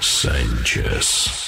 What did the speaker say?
Sanchez.